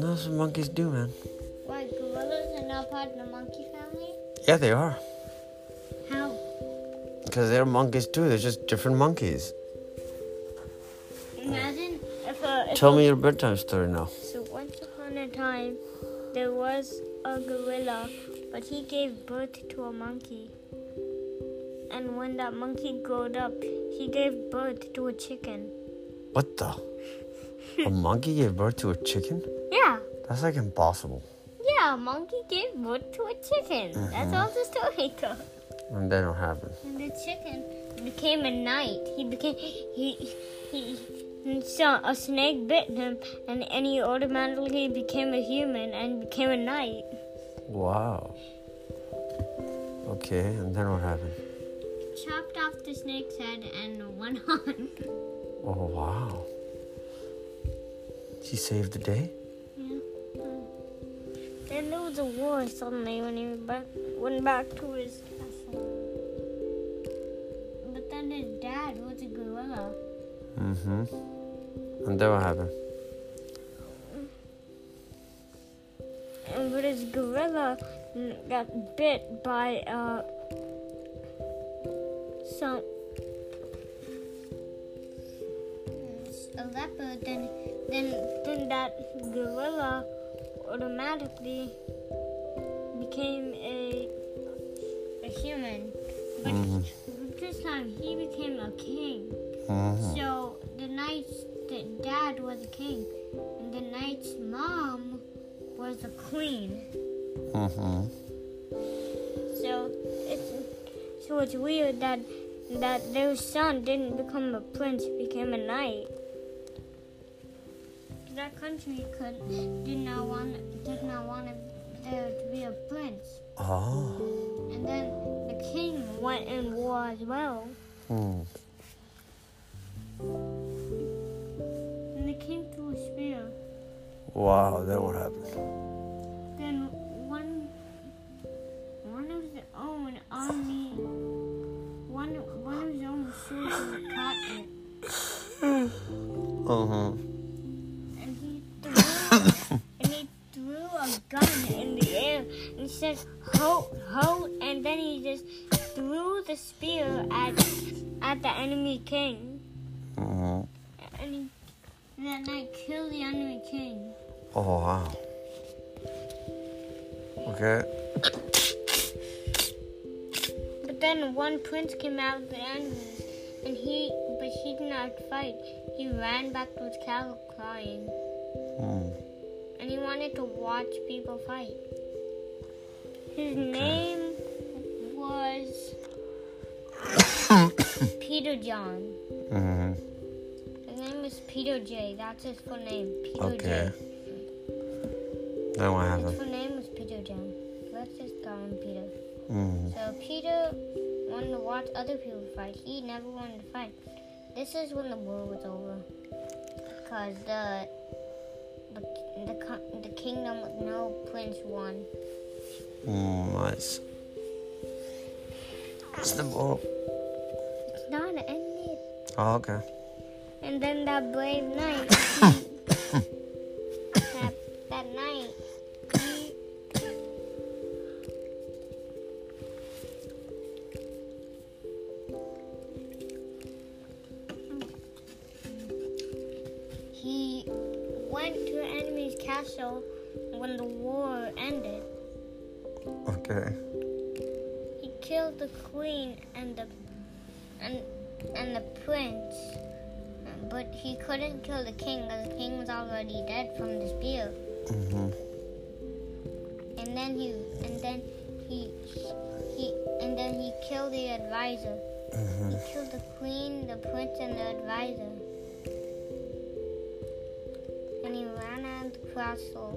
That's what monkeys do, man. Why, gorillas are not part of the monkey family? Yeah, they are. How? Because they're monkeys too. They're just different monkeys. Imagine if a. If Tell a, me your bedtime story now. So once upon a time, there was a gorilla, but he gave birth to a monkey. And when that monkey grew up, he gave birth to a chicken. What the? A monkey gave birth to a chicken? Yeah. That's like impossible. Yeah, a monkey gave birth to a chicken. That's all the story goes. And then what happened? And the chicken became a knight. He became he he, saw a snake bit him, and and he automatically became a human and became a knight. Wow. Okay, and then what happened? Chopped off the snake's head and went on. Oh, wow. He saved the day? yeah. Then there was a war suddenly when he went back, went back to his castle. But then his dad was a gorilla. Mm-hmm. And then what happened? And but his gorilla got bit by uh some a leopard. Then then then that gorilla automatically became a a human. But Mhm. this time he became a king. Mm-hmm. So the knight's the dad was a king, and the knight's mom was a queen. Mm-hmm. So it's so it's weird that that their son didn't become a prince, became a knight. That country could did not want did not want there to be a prince, Oh. and then the king went in war as well. Hmm. And the king threw a spear. Wow, then what happened? Then one one of his own army one one of his own soldiers caught it Uh-huh. And he threw and he threw a gun in the air and he said ho ho and then he just threw the spear at at the enemy king and he that night killed the enemy king. Oh, wow. Okay. But then one prince came out of the enemies, and he, but he did not fight. He ran back to his castle crying, Hmm. He wanted to watch people fight. His name was Peter John. Mm-hmm. His name is Peter J. That's his full name, Peter Okay. J. Then what His full name was Peter John. Let's just call him Peter. Mm-hmm. So Peter wanted to watch other people fight. He never wanted to fight. This is when the war was over, cause the the the, the kingdom with no prince won. Mm, nice. It's the ball. It's not ended. Oh, okay. And then that brave knight, that, that night, he went to an enemy's castle when the war ended. Okay. He killed the queen and the and and the prince, but he couldn't kill the king because the king was already dead from the spear. Mm-hmm. And then he and then he he and then he killed the advisor. Mm-hmm. He killed the queen, the prince, and the advisor. Castle.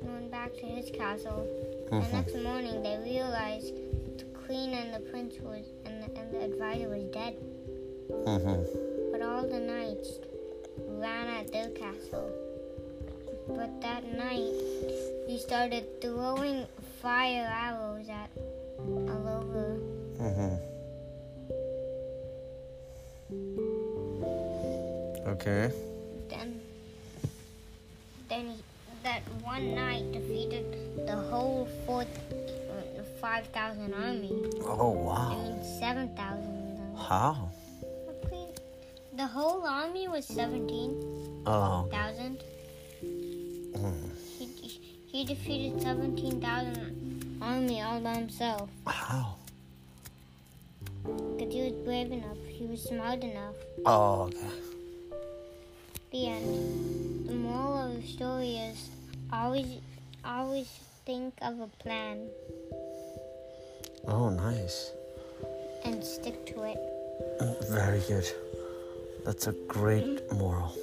and Went back to his castle. The Mm-hmm. next morning, they realized the queen and the prince was and the, and the advisor was dead. Mm-hmm. But all the knights ran at their castle. But that night, he started throwing fire arrows at all over. Mm-hmm. Okay. One night defeated the whole uh, 5,000 army. Oh I wow. mean, 7,000. How? The whole army was 17,000. Oh. Hmm. He, he defeated 17,000 army all by himself. How? Because he was brave enough. He was smart enough. Oh okay. The end. The moral of the story is always, always think of a plan Oh nice. and stick to it. Very good. That's a great moral.